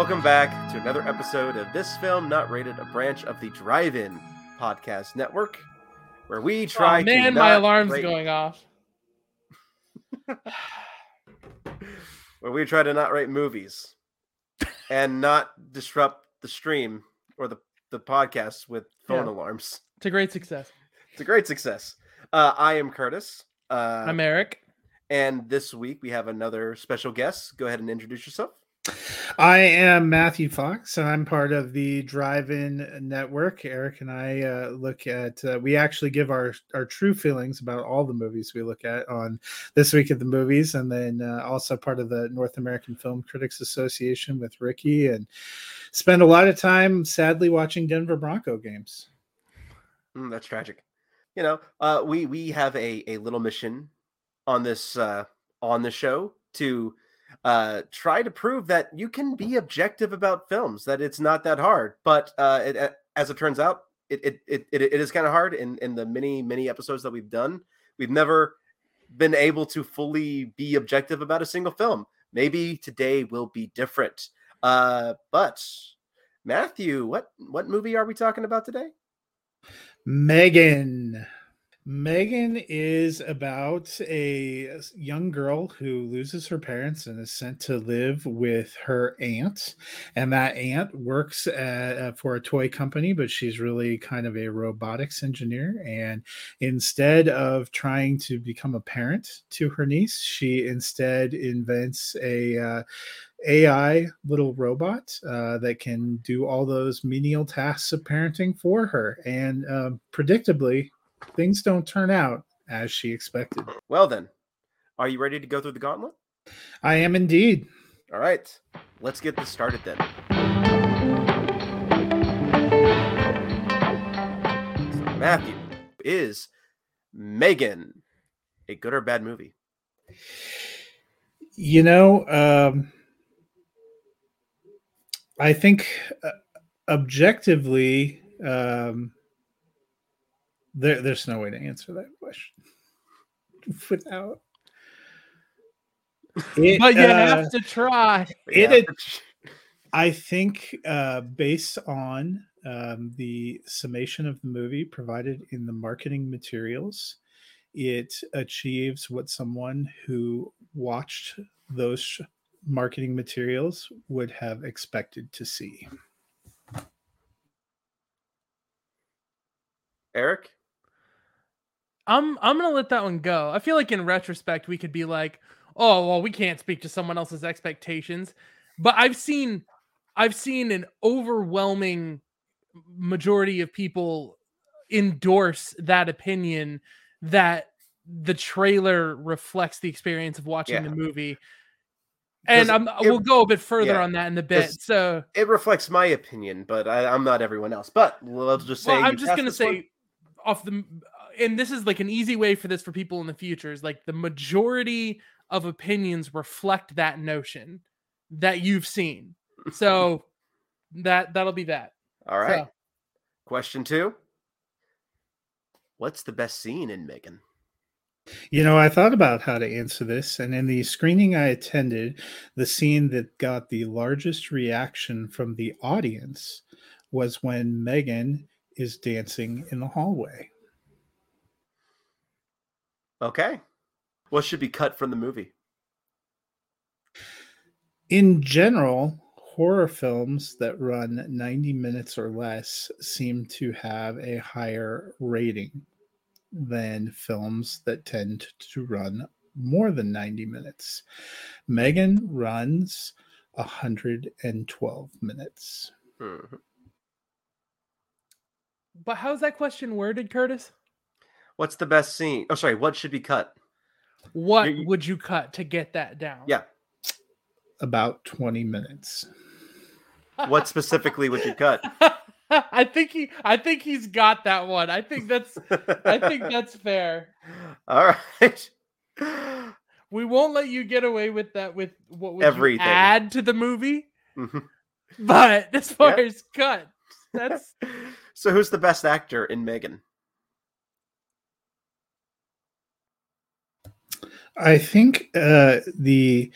Welcome back to another episode of This Film Not Rated, a branch of the Drive In Podcast Network, where we try oh, man, to. my not alarm's rate- going off. Where we try to not rate movies and not disrupt the stream or the, the podcast with phone Yeah. alarms. It's a great success. It's a great success. Uh, I am Curtis. Uh, I'm Eric. and this week we have another special guest. Go ahead and introduce yourself. I am Matthew Fox, and I'm part of the Drive-In Network. Eric and I uh, look at. Uh, we actually give our our true feelings about all the movies we look at on this week at the movies, and then uh, also part of the North American Film Critics Association with Ricky, and spend a lot of time, sadly, watching Denver Bronco games. Mm, that's tragic. You know, uh, we we have a a little mission on this uh, on the show to uh, try to prove that you can be objective about films. That it's not that hard. But uh, it, uh, as it turns out, it it it, it, is kind of hard. In in the many many episodes that we've done, we've never been able to fully be objective about a single film. Maybe today will be different. Uh, but Matthew, what what movie are we talking about today? Megan. Megan is about a young girl who loses her parents and is sent to live with her aunt. And that aunt works at, for a toy company, but she's really kind of a robotics engineer. And instead of trying to become a parent to her niece, she instead invents a uh, AI little robot uh, that can do all those menial tasks of parenting for her. And um, predictably, things don't turn out as she expected. Well then, are you ready to go through the gauntlet? I am indeed. All right, let's get this started then. Matthew is Megan a good or bad movie? You know, um, I think uh, objectively, um, there, there's no way to answer that question without. It, But you uh, have to try. It Yeah, is- I think, uh, based on um, the summation of the movie provided in the marketing materials, it achieves what someone who watched those sh- marketing materials would have expected to see. Eric. I'm I'm gonna let that one go. I feel like in retrospect we could be like, oh well, we can't speak to someone else's expectations. But I've seen I've seen an overwhelming majority of people endorse that opinion that the trailer reflects the experience of watching Yeah. the movie. And I'm, it- we'll go a bit further yeah. on that in the bit. So It reflects my opinion, but I, I'm not everyone else. But let's just say well, I'm just gonna this one. say off the and this is like an easy way for this for people in the future is like the majority of opinions reflect that notion that you've seen. So that that'll be that. All right. So, Question two. What's the best scene in Megan? You know, I thought about how to answer this, and in the screening I attended, the scene that got the largest reaction from the audience was when Megan is dancing in the hallway. Okay. What should be cut from the movie? In general, horror films that run 90 minutes or less seem to have a higher rating than films that tend to run more than 90 minutes. Megan runs 112 minutes. Mhm. but how's that question worded, Curtis? What's the best scene? Oh, sorry. What should be cut? What You- you- would you cut to get that down? Yeah. About 20 minutes. What specifically would you cut? I think he I think he's got that one. I think that's I think that's fair. All right. We won't let you get away with that with what would Everything. you add to the movie. Mhm. But as far Yeah. as cut, that's so, who's the best actor in Megan? I think uh, the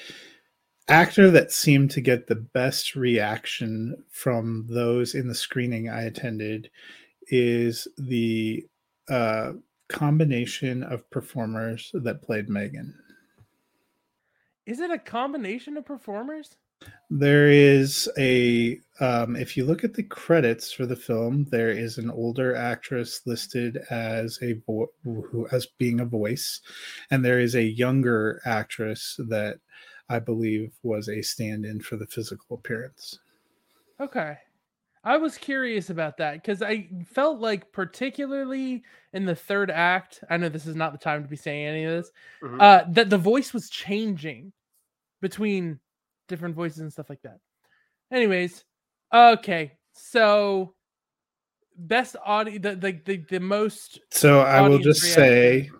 actor that seemed to get the best reaction from those in the screening I attended is the uh, combination of performers that played Megan. Is it a combination of performers? There is a, um, if you look at the credits for the film, there is an older actress listed as a vo- who as being a voice, and there is a younger actress that I believe was a stand-in for the physical appearance. Okay. I was curious about that because I felt like, particularly in the third act, I know this is not the time to be saying any of this, Mhm. uh, that the voice was changing between different voices and stuff like that. Anyways, okay, so best audio, the the the, the most So I will just say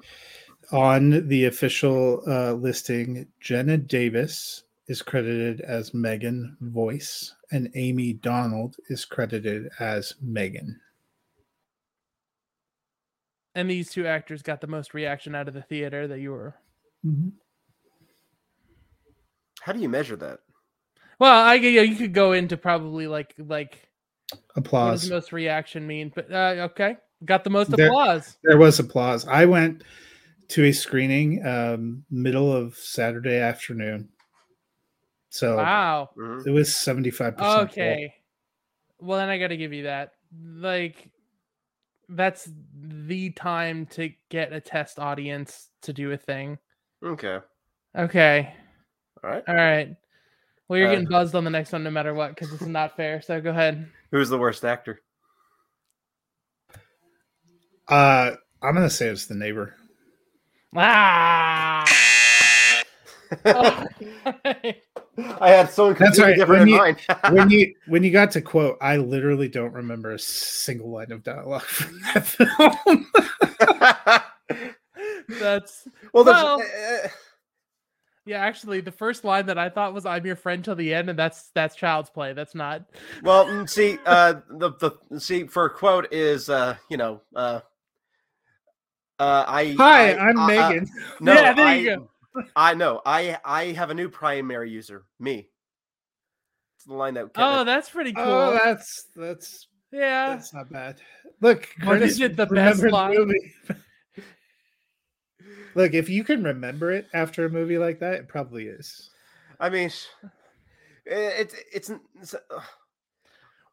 on the official uh, listing, Jenna Davis is credited as Megan voice, and Amie Donald is credited as Megan. and these two actors got the most reaction out of the theater that you were. How do you measure that? Well, I yeah, you could go into probably like like what does Applause. the most reaction mean? But uh, okay, got the most There- applause. There was applause. I went to a screening um, middle of Saturday afternoon. So Wow. Mhm. it was 75% full. Okay. Well, then I got to give you that. Like, that's the time to get a test audience to do a thing. Okay. Okay. All right. All right. Well, you're Uh, getting buzzed on the next one no matter what because this is not fair. So go ahead. Who's the worst actor? Uh, I'm going to say it's the neighbor. Ah. Oh. I had someone That's right, different when in you- mind. when you when you got to quote, I literally don't remember a single line of dialogue from that film. that's well, there's, Well- uh, yeah. Actually, the first line that I thought was "I'm your friend till the end," and that's that's Child's Play. That's not. well, mm, see, uh, the the see for a quote is uh, you know, uh, uh, I Hi, I- I'm uh, uh, Megan. no, Yeah, there I, you go. I know. I I have a new primary user. Me. It's the line that. Oh, that's pretty cool. Oh, that's that's yeah. that's not bad. Look, What Curtis is it, the best remembered line? movie. Look, if you can remember it after a movie like that, it probably is. I mean, it's it's. it's uh,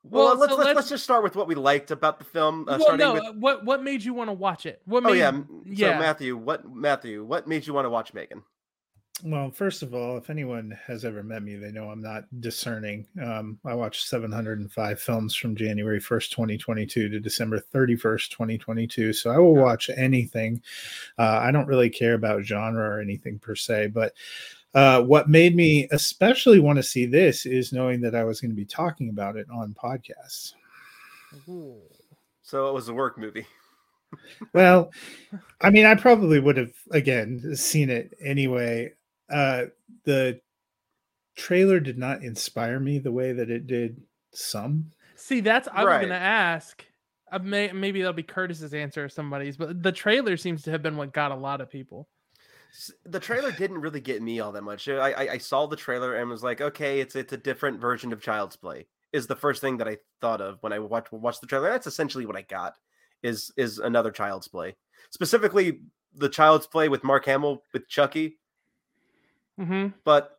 Well, well, let's, so let's let's- let's just start with what we liked about the film. Uh, well, starting no. with uh, What what made you want to watch it? What oh made? yeah, so yeah. Matthew, what Matthew, what made you want to watch Megan? Well, first of all, if anyone has ever met me, they know I'm not discerning. Um, I watched 705 films from January 1st, 2022 to December 31st, 2022. So I will watch anything. Uh, I don't really care about genre or anything per se, but uh, what made me especially want to see this is knowing that I was going to be talking about it on podcasts. Ooh. So it was a work movie. Well, I mean, I probably would have again seen it anyway. Uh, the trailer did not inspire me the way that it did some. See, that's I was gonna ask. Uh, may, maybe that'll be Curtis's answer or somebody's, but the trailer seems to have been what got a lot of people. The trailer didn't really get me all that much. I, I I saw the trailer and was like, okay, it's it's a different version of Child's Play. Is the first thing that I thought of when I watched watched the trailer. That's essentially what I got. Is is another Child's Play, specifically the Child's Play with Mark Hamill with Chucky. Hmm but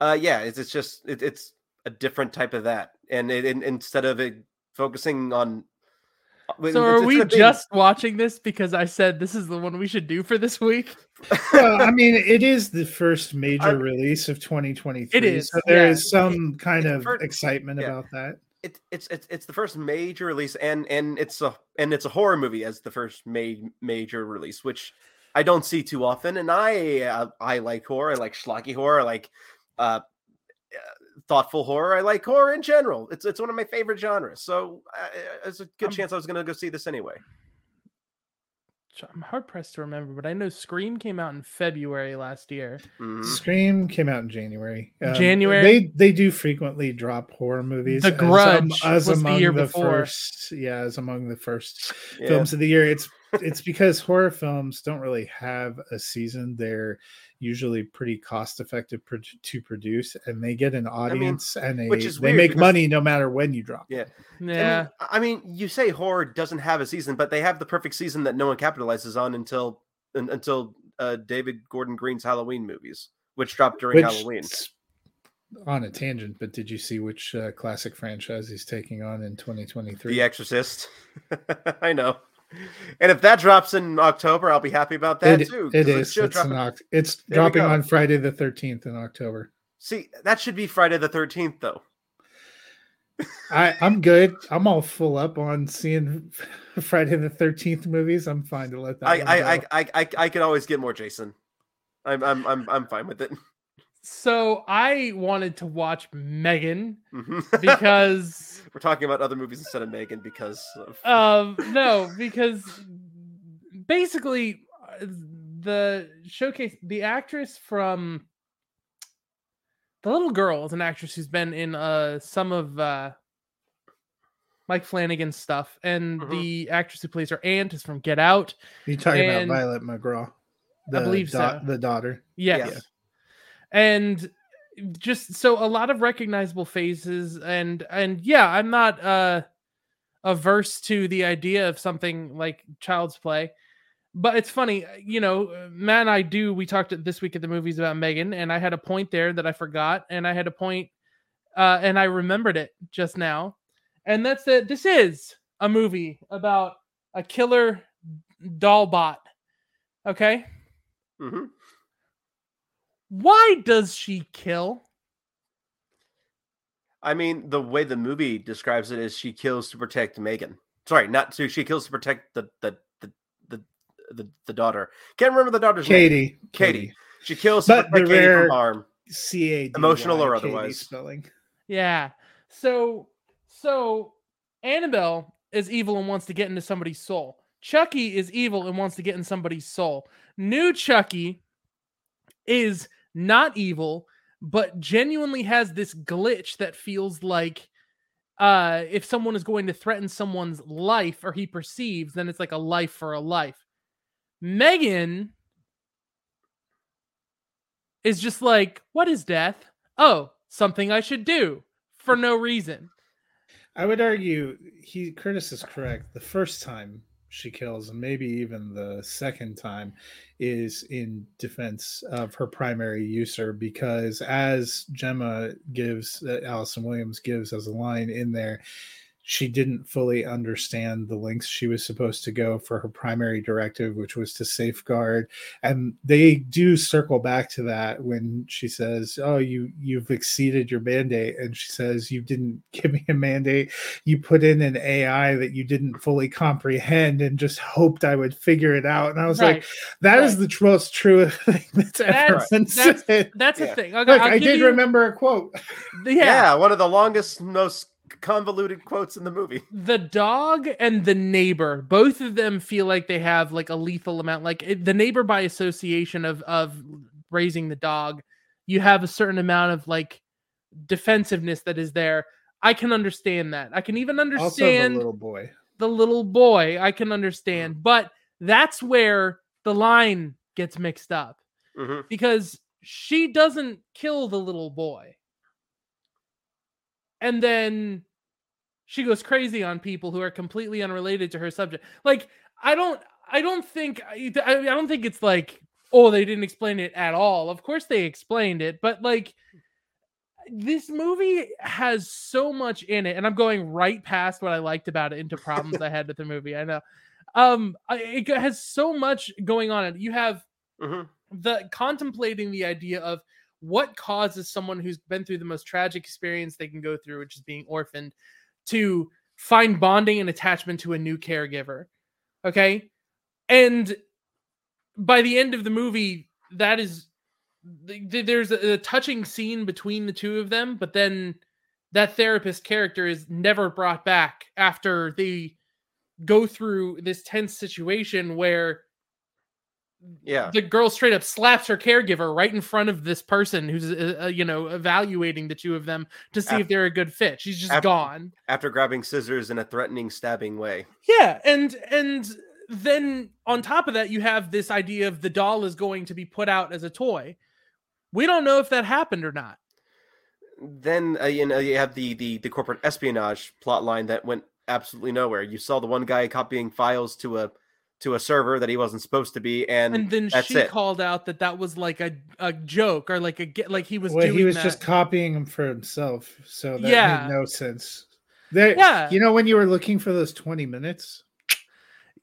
uh yeah it's, it's just it, it's a different type of that and it, in instead of it focusing on uh, So it's- are it's we gonna be- just watching this because I said this is the one we should do for this week? Well, I mean, it is the first major I- release of 2023. It is, So there yeah. is some kind it- of for- excitement yeah. about that. it, it's it's it's the first major release and and it's a and it's a horror movie as the first made major release which i don't see too often and i uh, i like horror i like schlocky horror i like uh uh, thoughtful horror i like horror in general it's it's one of my favorite genres so uh, it's a good Um, chance i was going to go see this anyway I'm hard pressed to remember, but I know Scream came out in February last year. Mhm. Scream came out in January. Um, January? They they do frequently drop horror movies. The as, um, Grudge as was the year the before. first. Yeah, as among the first Yeah. films of the year. It's it's because horror films don't really have a season. They're usually pretty cost effective pro- to produce, and they get an audience and a, which is they make because- money no matter when you drop. Yeah. it. I mean- Yeah. I mean, you say horror doesn't have a season, but they have the perfect season that no one capitalizes on until un- until uh, David Gordon Green's Halloween movies, which dropped during Which, Halloween. on a tangent, but did you see which uh, classic franchise he's taking on in 2023? The Exorcist. I know. And if that drops in October, I'll be happy about that It- too. it is. should It's, drop it's dropping on Friday the 13th in October. See, that should be Friday the 13th, though. I, I'm good. I'm all full up on seeing Friday the 13th movies. I'm fine to let that. I, I. I, I, I, I could always get more Jason. I'm, I'm, I'm, I'm fine with it. So I wanted to watch Megan Mhm. because We're talking about other movies instead of Megan because of um no because basically uh, the showcase the actress from the little girl is an actress who's been in uh some of uh Mike Flanagan's stuff and Mhm. the actress who plays her aunt is from Get Out. you talking and- about Violet McGraw? I believe so. The daughter. Yes. Yes. And just so a lot of recognizable faces and and yeah, I'm not uh averse to the idea of something like Child's Play. But it's funny, uh, you know, Matt and I do we talked this week at the movies about Megan and I had a point there that I forgot and I had a point uh and I remembered it just now. And that's that this is a movie about a killer doll bot. Okay? Mhm. Why does she kill? I mean, the way the movie describes it is she kills to protect Megan. Sorry, not to. She kills to protect the the the the the, the daughter. Can't remember the daughter's name. Cady. Cady. She kills to But the protect Cady from harm. C A D. Emotional or Katie otherwise. spelling. Yeah. So so Annabelle is evil and wants to get into somebody's soul. Chucky is evil and wants to get in somebody's soul. New Chucky is not evil, but genuinely has this glitch that feels like uh if someone is going to threaten someone's life or he perceives, then it's like a life for a life. Megan is just like, what is death? Oh, something I should do for no reason. I would argue he Curtis is correct. The first time she kills, and maybe even the second time, is in defense of her primary user because as Gemma gives, uh, Allison Williams gives as a line in there, she didn't fully understand the lengths she was supposed to go for her primary directive, which was to safeguard. And they do circle back to that when she says, "Oh, you you've exceeded your mandate," and she says, "You didn't give me a mandate. You put in an AI that you didn't fully comprehend and just hoped I would figure it out." And I was like, Right. "That is the most true thing that's ever That's- been that's- said." That's Yeah. the thing. I'll, Look, I'll I give did you- remember a quote. Yeah, Yeah. one of the longest, most convoluted quotes in the movie. the dog and the neighbor, both of them feel like they have like a lethal amount. Like it- the neighbor by association of of raising the dog, you have a certain amount of like defensiveness that is there. I can understand that. I can even Also, the little boy. the little boy. I can understand, but that's where the line gets mixed up. hmm because she doesn't kill the little boy. And then she goes crazy on people who are completely unrelated to her subject. Like I don't I don't think I, I don't think it's like oh they didn't explain it at all. Of course they explained it, but like this movie has so much in it and I'm going right past what I liked about it into problems I had with the movie. I know. Um it has so much going on. You have hmm the contemplating the idea of what causes someone who's been through the most tragic experience they can go through, which is being orphaned, to find bonding and attachment to a new caregiver. Okay. And by the end of the movie, that is th- th- there's a touching scene between the two of them, but then that therapist character is never brought back after they go through this tense situation where Yeah. the girl straight up slaps her caregiver right in front of this person who's uh, uh, you know evaluating the two of them to see Af- if they're a good fit she's just after- gone After grabbing scissors in a threatening, stabbing way. yeah and and then on top of that, you have this idea of the doll is going to be put out as a toy. We don't know if that happened or not. Then uh, you know you have the the the corporate espionage plot line that went absolutely nowhere. You saw the one guy copying files to a to a server that he wasn't supposed to be, and, And then that's she it. called out that that was like a, a joke or like a get like he was well, doing he was that. just copying him for himself, so that Yeah. made no sense. There, Yeah. you know, when you were looking for those twenty minutes,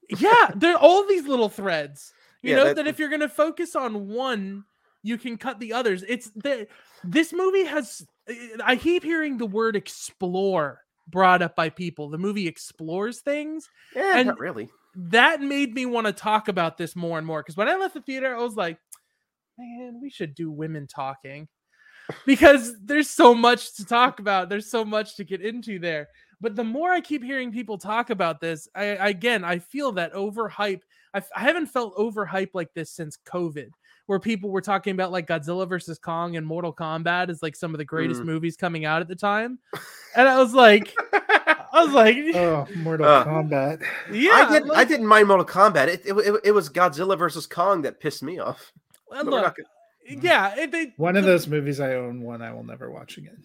yeah, there are all these little threads. You Yeah, know that- that if you're going to focus on one, you can cut the others. It's the this movie has. I keep hearing the word explore brought up by people. The movie explores things. yeah, and- not really. That made me want to talk about this more and more because when I left the theater, I was like, man, we should do women talking because there's so much to talk about. There's so much to get into there. But the more I keep hearing people talk about this, I again I feel that overhype. I haven't felt overhype like this since COVID, where people were talking about like Godzilla versus Kong and Mortal Kombat as like some of the greatest Mm. movies coming out at the time, and I was like, I was like, oh, Mortal Uh, Kombat. yeah, I didn't. I didn't mind Mortal Kombat. It, it, it, it was Godzilla versus Kong that pissed me off. well, But we're not yeah, it, they, One of those movies I own, one I will never watch again.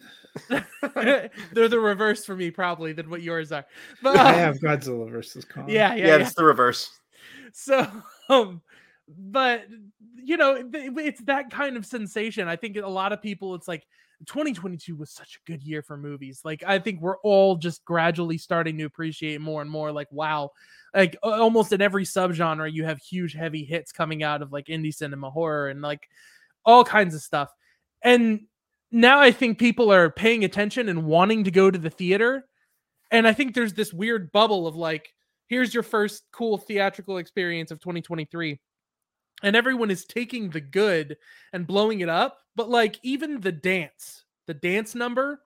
they're the reverse for me probably than what yours are. But I um, have Godzilla versus Kong. yeah, Yeah, yeah, yeah. it's the reverse. So, um, but you know, th- it's that kind of sensation. I think a lot of people, it's like 2022 was such a good year for movies. Like, I think we're all just gradually starting to appreciate more and more. Like, wow, like almost in every subgenre, you have huge, heavy hits coming out of like indie cinema, horror, and like all kinds of stuff. And now I think people are paying attention and wanting to go to the theater. And I think there's this weird bubble of like, here's your first cool theatrical experience of 2023 and everyone is taking the good and blowing it up but like even the dance the dance number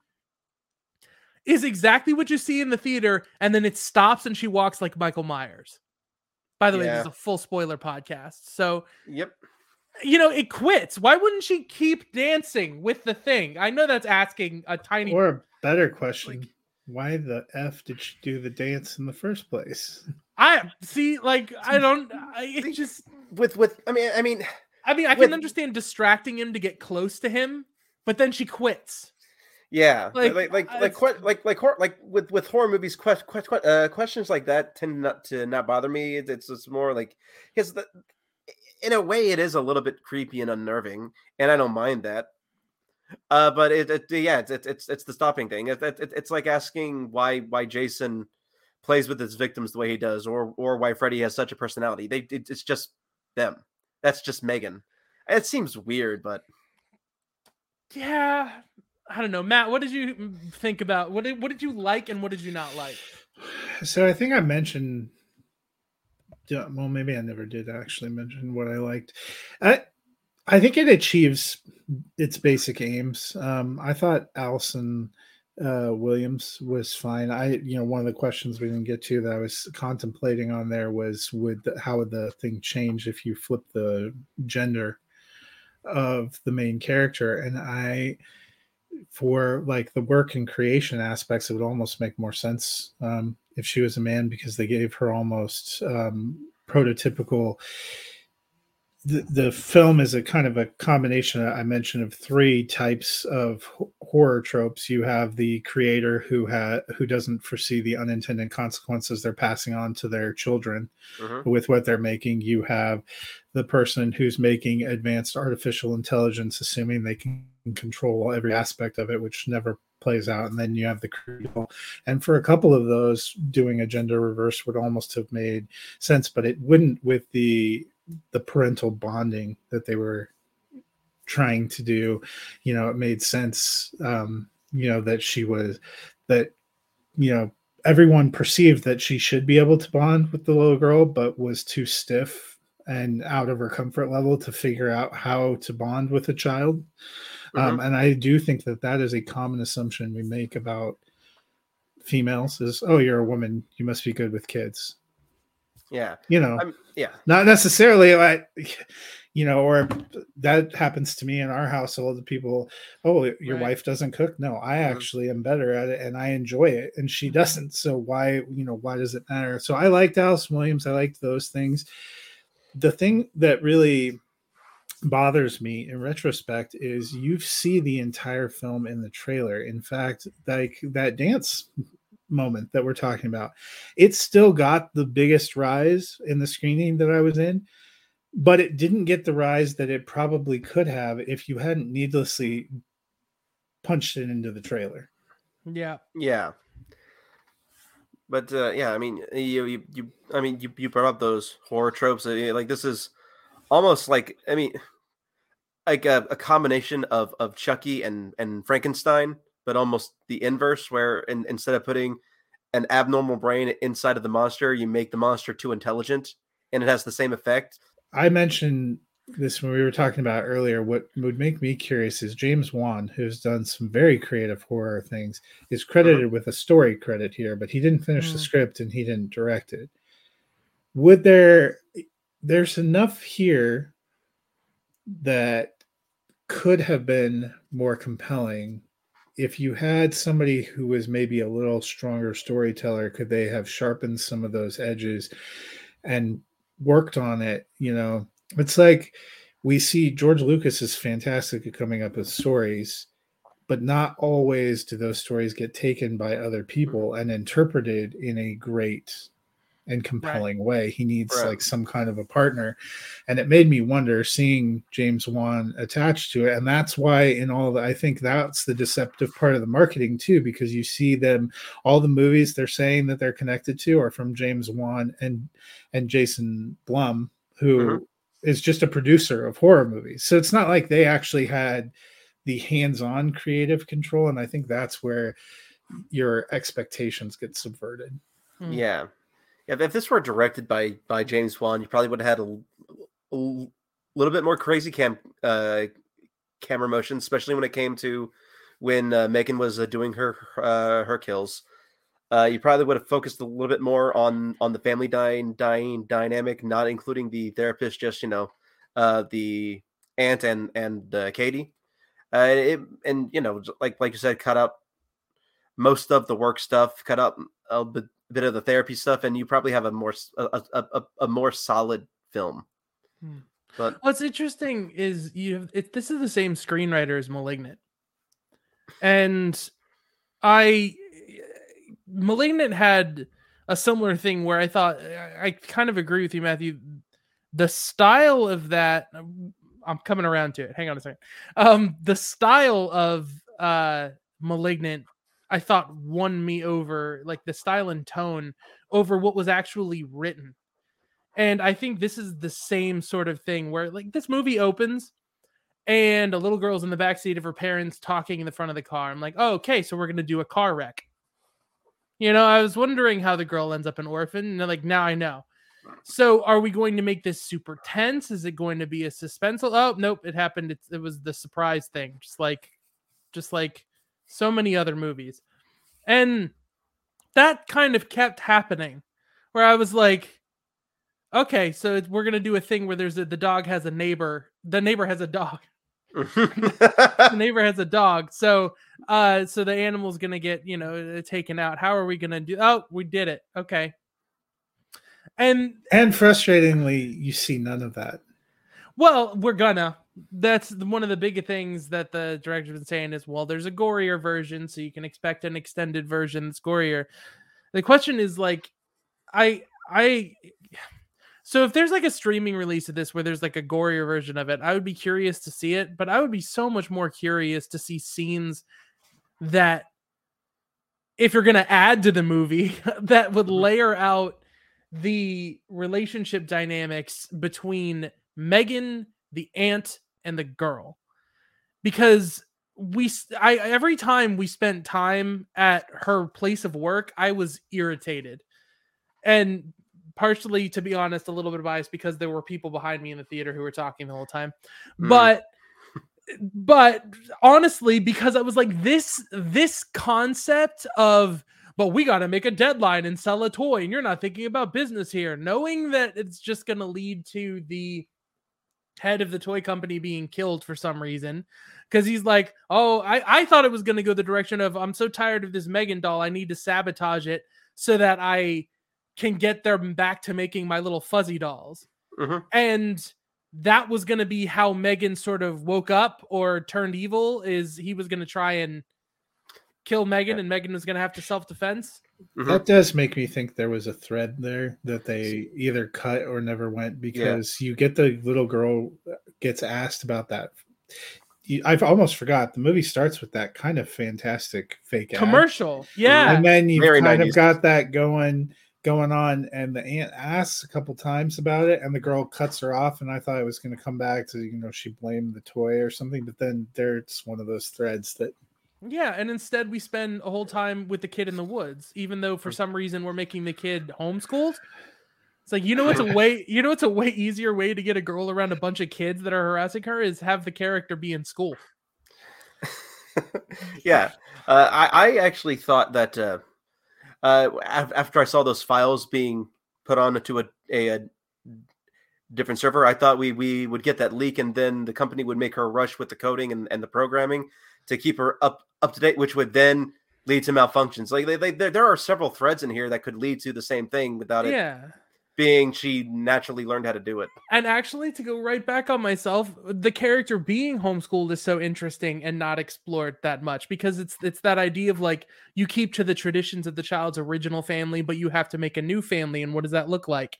is exactly what you see in the theater and then it stops and she walks like michael myers by the way this is a full spoiler podcast so Yep. you know it quits why wouldn't she keep dancing with the thing i know that's asking a tiny Or a better question: Why the f did she do the dance in the first place? i see like i don't I, it just With with I mean I mean I mean, I With- can understand distracting him to get close to him, but then she quits. yeah Like, like like like like like like, hor- like with with horror movies que- que- que- uh, questions like that tend not to not bother me. It's it's, more like because the in a way it is a little bit creepy and unnerving, and I don't mind that. Uh, but it, it yeah, it's it's it's, it's the stopping thing. It, it- it's like asking why why Jason plays with his victims the way he does, or or why Freddy has such a personality. They it, it's just them. That's just Megan. It seems weird, but Yeah, I don't know, Matt. What did you mm, think about what did what did you like and what did you not like? So I think I mentioned. Well, maybe I never did actually mention what I liked. I I think it achieves its basic aims. Um, I thought Allison uh, Williams was fine. I you know one of the questions we didn't get to that I was contemplating on there was would the, how would the thing change if you flip the gender of the main character and I for like the work and creation aspects, it would almost make more sense um, if she was a man because they gave her almost um, prototypical. The, the film is a kind of a combination I mentioned of three types of horror tropes. You have the creator who ha- who doesn't foresee the unintended consequences they're passing on to their children mhm. with what they're making. You have the person who's making advanced artificial intelligence, assuming they can control every aspect of it, which never plays out. And then you have the. And for a couple of those, doing a gender reverse would almost have made sense, but it wouldn't with the the parental bonding that they were trying to do. You know, it made sense. Um, you know that she was that. You know, everyone perceived that she should be able to bond with the little girl, but was too stiff and out of her comfort level to figure out how to bond with a child. Um, and I do think that that is a common assumption we make about females is, oh, you're a woman, you must be good with kids. Yeah, You know, I'm, yeah. not necessarily like you know, or that happens to me in our household. People, oh, your Right. wife doesn't cook. No, I Mhm. actually am better at it and I enjoy it, and she doesn't. So why, you know, why does it matter? So I liked Alice Williams. I liked those things. The thing that really bothers me in retrospect is you see the entire film in the trailer. In fact, like that dance moment that we're talking about, it still got the biggest rise in the screening that I was in, but it didn't get the rise that it probably could have if you hadn't needlessly punched it into the trailer. Yeah. Yeah. But uh, yeah, I mean, you, you, you, I mean, you, you brought up those horror tropes. uh, Like this is almost like, I mean, like a, a combination of of Chucky and and Frankenstein, but almost the inverse, where in, instead of putting an abnormal brain inside of the monster, you make the monster too intelligent, and it has the same effect. I mentioned this when we were talking about earlier. What would make me curious is James Wan, who's done some very creative horror things, is credited with a story credit here, but he didn't finish the Mm. script and he didn't direct it. Would there? There's enough here that could have been more compelling if you had somebody who was maybe a little stronger storyteller could they have sharpened some of those edges and worked on it you know? It's like we see george lucas is fantastic at coming up with stories but not always do those stories get taken by other people and interpreted in a great and compelling way. He needs Right. like some kind of a partner. And it made me wonder seeing james wan attached to it. And that's why in all the i think that's the deceptive part of the marketing too because you see them all the movies they're saying that they're connected to are from james wan and and jason blum who is Mhm. just a producer of horror movies. So it's not like they actually had the hands-on creative control and i think that's where your expectations get subverted. Hmm. Yeah, yeah. If this were directed by by James Wan, you probably would have had a, a little bit more crazy cam uh, camera motion, especially when it came to when uh, Megan was uh, doing her uh, her kills. Uh, you probably would have focused a little bit more on on the family dying dying dynamic, not including the therapist. Just you know, uh, the aunt and and uh, Cady. Uh, it, and you know, like like you said, cut out most of the work stuff, cut out a bit, bit of the therapy stuff, and you probably have a more a a more solid film. Hmm. But What's interesting is you have it, this is the same screenwriter as Malignant, and I Malignant had a similar thing where I thought I, I kind of agree with you, Matthew. The style of that I'm coming around to it. Hang on a second. Um, the style of uh Malignant, I thought won me over, like the style and tone over what was actually written. And I think this is the same sort of thing where like this movie opens and a little girl's in the backseat of her parents talking in the front of the car. I'm like, oh, okay, so we're gonna do a car wreck. You know, I was wondering how the girl ends up an orphan, and like, now I know. So are we going to make this super tense? Is it going to be a suspenseful? Oh, nope, it happened. It's, it was the surprise thing, just like just like so many other movies. And that kind of kept happening where I was like, okay, so we're going to do a thing where there's a, the dog has a neighbor, the neighbor has a dog. The neighbor has a dog. So uh so the animal's going to get, you know, uh, taken out. How are we going to do Oh, we did it. Okay. And and frustratingly you see none of that Well, we're gonna. That's one of the big things that the director's been saying is, well, there's a gorier version, so you can expect an extended version that's gorier. The question is like, I, I, so if there's like a streaming release of this where there's like a gorier version of it, I would be curious to see it, but I would be so much more curious to see scenes that, if you're gonna add to the movie, that would mm-hmm. layer out the relationship dynamics between Megan, the aunt, and the girl. Because we I every time we spent time at her place of work, I was irritated. And partially to be honest, a little bit biased because there were people behind me in the theater who were talking the whole time. Mm. But but honestly because I was like this this concept of but we got to make a deadline and sell a toy and you're not thinking about business here knowing that it's just going to lead to the head of the toy company being killed for some reason because he's like, oh, I, I thought it was going to go the direction of I'm so tired of this Megan doll, I need to sabotage it so that I can get them back to making my little fuzzy dolls. Mhm. And that was going to be how Megan sort of woke up or turned evil is he was going to try and kill Megan and Megan was going to have to self defense. Mhm. That does make me think there was a thread there that they either cut or never went because you get the little girl gets asked about that. I've almost forgot the movie starts with that kind of fantastic fake ad. Commercial. Yeah. and then you've Very kind 90s. of got that going going on and the aunt asks a couple times about it and the girl cuts her off and i thought it was going to come back to you know she blamed the toy or something but then there's one of those threads that Yeah, and instead we spend a whole time with the kid in the woods, even though for some reason we're making the kid homeschooled. It's like you know it's a way you know it's a way easier way to get a girl around a bunch of kids that are harassing her is have the character be in school. yeah, uh, I, I actually thought that uh, uh, after I saw those files being put onto a, a, a different server, I thought we we would get that leak, and then the company would make her rush with the coding and, and the programming to keep her up up to date, which would then lead to malfunctions. Like they, they, there, there are several threads in here that could lead to the same thing without it Yeah. being she naturally learned how to do it. And actually, to go right back on myself, the character being homeschooled is so interesting and not explored that much because it's it's that idea of like you keep to the traditions of the child's original family, but you have to make a new family, and what does that look like?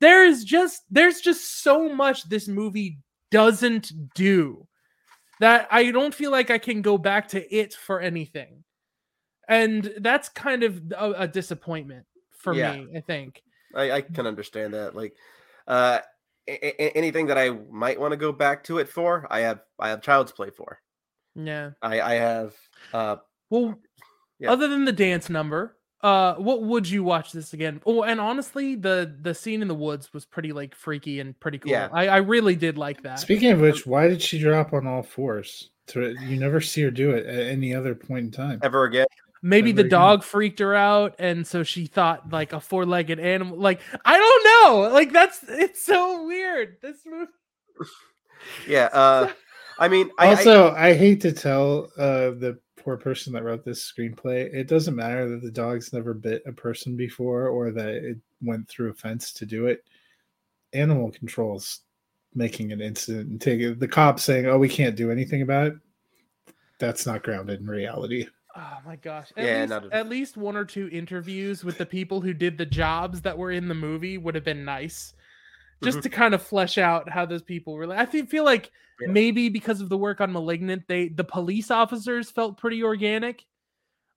There is just there's just so much this movie doesn't do that I don't feel like I can go back to it for anything, and that's kind of a, a disappointment for Yeah. me. I think. I, I can understand that. Like, uh, a- anything that I might want to go back to it for, I have I have Child's Play for. Yeah. I I have uh Well, Yeah. other than the dance number, uh, what would you watch this again? Oh, and honestly, the the scene in the woods was pretty like freaky and pretty cool. Yeah. I, I really did like that. speaking of which why did she drop on all fours to, you never see her do it at any other point in time ever again. Maybe the Very good. dog freaked her out, and so she thought like a four legged animal. Like I don't know. Like that's it's so weird. This movie. Yeah. Uh, I mean, I, I, also I, hate to tell uh the poor person that wrote this screenplay it doesn't matter that the dog's never bit a person before or that it went through a fence to do it animal controls making an incident and taking the cops saying oh we can't do anything about it that's not grounded in reality Oh my gosh. At, Yeah, least, not a- at least one or two interviews with the people who did the jobs that were in the movie would have been nice. Just Mhm. to kind of flesh out how those people were. I feel, feel like Yeah. maybe because of the work on Malignant, they the police officers felt pretty organic.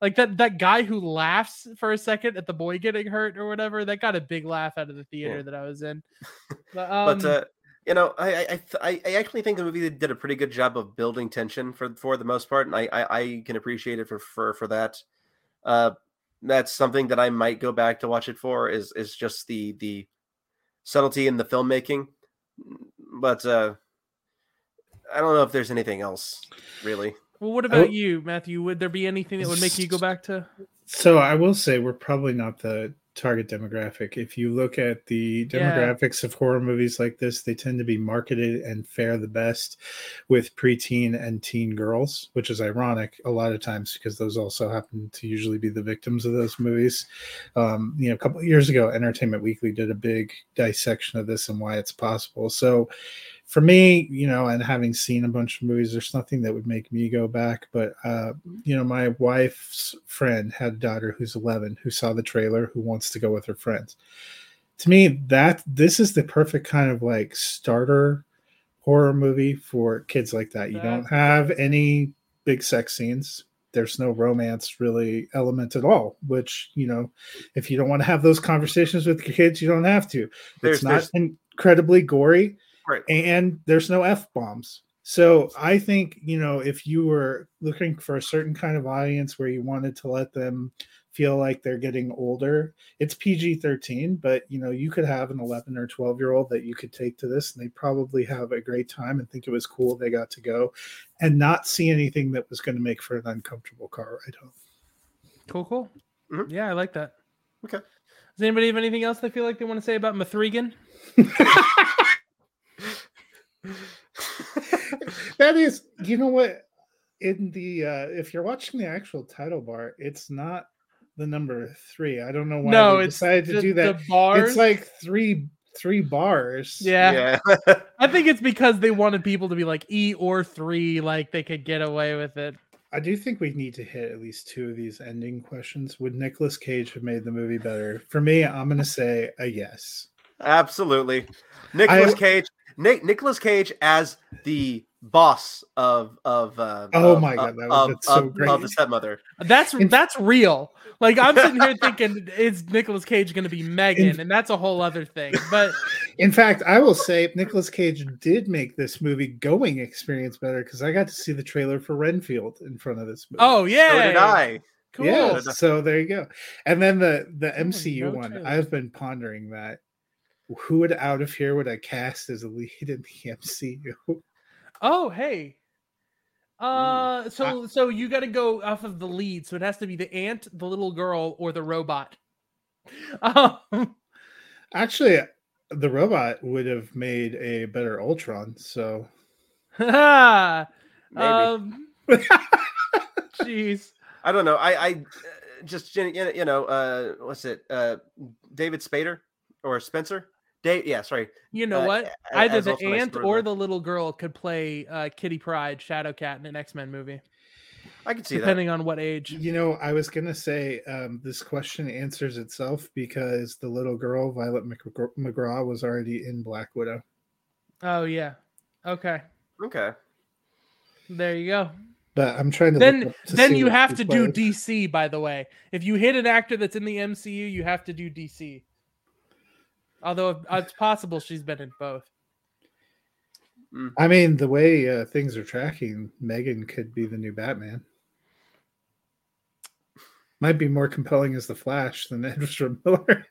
Like that that guy who laughs for a second at the boy getting hurt or whatever, that got a big laugh out of the theater Yeah. that I was in. But, um, but uh, you know, I I, I I I actually think the movie did a pretty good job of building tension for for the most part, and I I, I can appreciate it for for for that. Uh, that's something that I might go back to watch it for is is just the the subtlety in the filmmaking, but uh, I don't know if there's anything else really. well, what about you, Matthew? Would there be anything that would make you go back to? So I will say we're probably not the target demographic. If you look at the Yeah. demographics of horror movies like this, they tend to be marketed and fare the best with preteen and teen girls, which is ironic a lot of times because those also happen to usually be the victims of those movies. Um, you know, a couple of years ago, Entertainment Weekly did a big dissection of this and why it's possible. So for me, you know, and having seen a bunch of movies, there's nothing that would make me go back. But uh, you know, my wife's friend had a daughter who's 11 who saw the trailer who wants to go with her friends. To me, that this is the perfect kind of like starter horror movie for kids like that. You don't have any big sex scenes. There's no romance really element at all, which, you know, if you don't want to have those conversations with your kids, you don't have to. There's- it's not there's- incredibly gory Right. and there's no f bombs so i think you know if you were looking for a certain kind of audience where you wanted to let them feel like they're getting older it's pg-13 but you know you could have an 11 or 12 year old that you could take to this and they probably have a great time and think it was cool they got to go and not see anything that was going to make for an uncomfortable car ride home Cool, cool. Mhm. Yeah, I like that. Okay. Does anybody have anything else they feel like they want to say about Mithrigan? that is, you know what? In the uh if you're watching the actual title bar, it's not the number three. I don't know why no, they it's decided to the- do that. The bars. It's like three three bars. yeah. yeah. I think it's because they wanted people to be like E or three, like they could get away with it. I do think we need to hit at least two of these ending questions. Would Nicolas Cage have made the movie better? For me, I'm gonna say a yes. Absolutely. Nicolas I- Cage. Nick Nicolas Cage as the boss of of uh Oh of- my God, of, that would've been of, so of- of the stepmother. That's In- that's real. Like I'm sitting here thinking, is Nicolas Cage going to be Megan? And that's a whole other thing. But In fact, I will say Nicolas Cage did make this movie going experience better because I got to see the trailer for Renfield in front of this movie. oh yeah, So did I. Cool. yeah. So there you go. And then the the Oh, MCU no one, trailer. I've been pondering that. Who would out of here would I cast as a lead in the MCU? Oh hey. Uh, so so you got to go off of the lead. So it has to be the ant, the little girl, or the robot. Um, Actually, the robot would have made a better Ultron. So Maybe. um, jeez. I don't know. I I uh, just you know you know, uh what's it? Uh David Spader or Spencer? Dave yeah, sorry. You know Uh, what? Either the also my ant or the little girl could play uh, Kitty Pryde, Shadow Cat in an X Men movie, I can see that. depending on what age. you know, I was gonna say um, this question answers itself because the little girl Violet McGraw, McGraw was already in Black Widow. Oh yeah. Okay. Okay. There you go. But I'm trying to Then look up to then see you have she to do. DC. By the way, if you hit an actor that's in the MCU, you have to do DC. Although it's possible she's been in both. I mean, the way uh, things are tracking, Megan could be the new Batman. Might be more compelling as the Flash than Ezra Miller.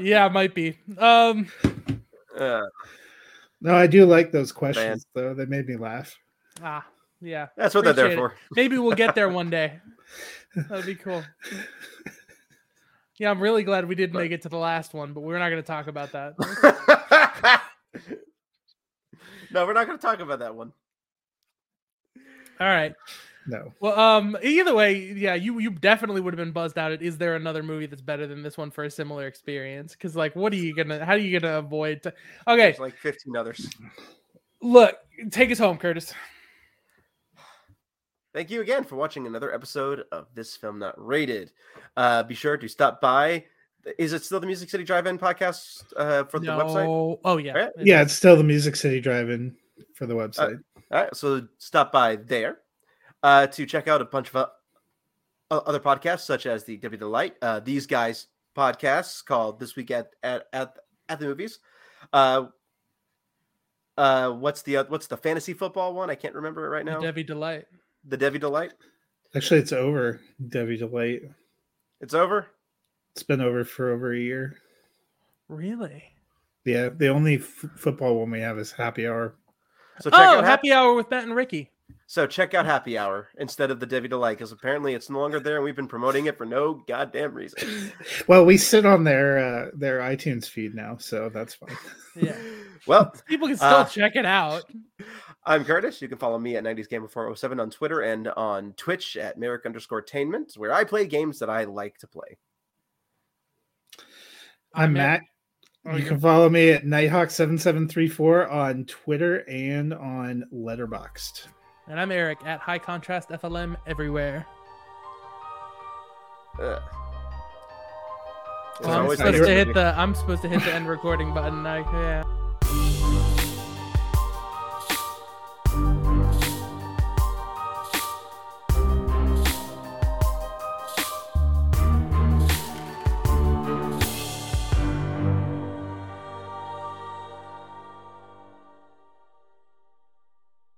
yeah, might be. Um, Uh, no, I do like those questions though. They made me laugh. ah, yeah. that's what they're there Appreciate for. Maybe we'll get there one day. That'd be cool. Yeah, I'm really glad we didn't But- make it to the last one, but we're not going to talk about that. no, we're not going to talk about that one. All right. No. Well, um, either way, yeah, you you definitely would have been buzzed out. At is there another movie that's better than this one for a similar experience? Because like, what are you gonna? How are you gonna avoid? T- okay, There's like 15 others. look, take us home, Curtis. Thank you again for watching another episode of This Film Not Rated. Uh, be sure to stop by. Is it still the Music City Drive-In podcast uh, for the website? Oh yeah, Yeah. Yeah, it's still the Music City Drive-In for the website. All right, so stop by there uh, to check out a bunch of uh, other podcasts, such as the W Delight, uh, these guys podcasts called This Week at at at, at the Movies. Uh, uh, what's the oth- what's the fantasy football one? I can't remember it right The now. Debbie Delight. The Debbie Delight. Actually, it's over. Debbie Delight. It's over. It's been over for over a year. Really? Yeah, the only f- football one we have is Happy Hour. So check Oh, out Happy. happy hour with Matt and Ricky. So check out Happy Hour instead of the Debbie Delight because apparently it's no longer there, and we've been promoting it for no goddamn reason. Well, we sit on their uh, their iTunes feed now, so that's fine. Yeah, Well, people can still Uh, check it out. I'm Curtis. You can follow me at 90s Gamer 407 on Twitter and on Twitch at Merrick underscore Tainment, where I play games that I like to play. I'm Matt. Matt. Oh, You can follow me at Nighthawk7734 on Twitter and on Letterboxd. And I'm Eric at High Contrast FLM everywhere. Ugh. Oh, I'm supposed to hit the I'm supposed to hit the end recording button. I, yeah.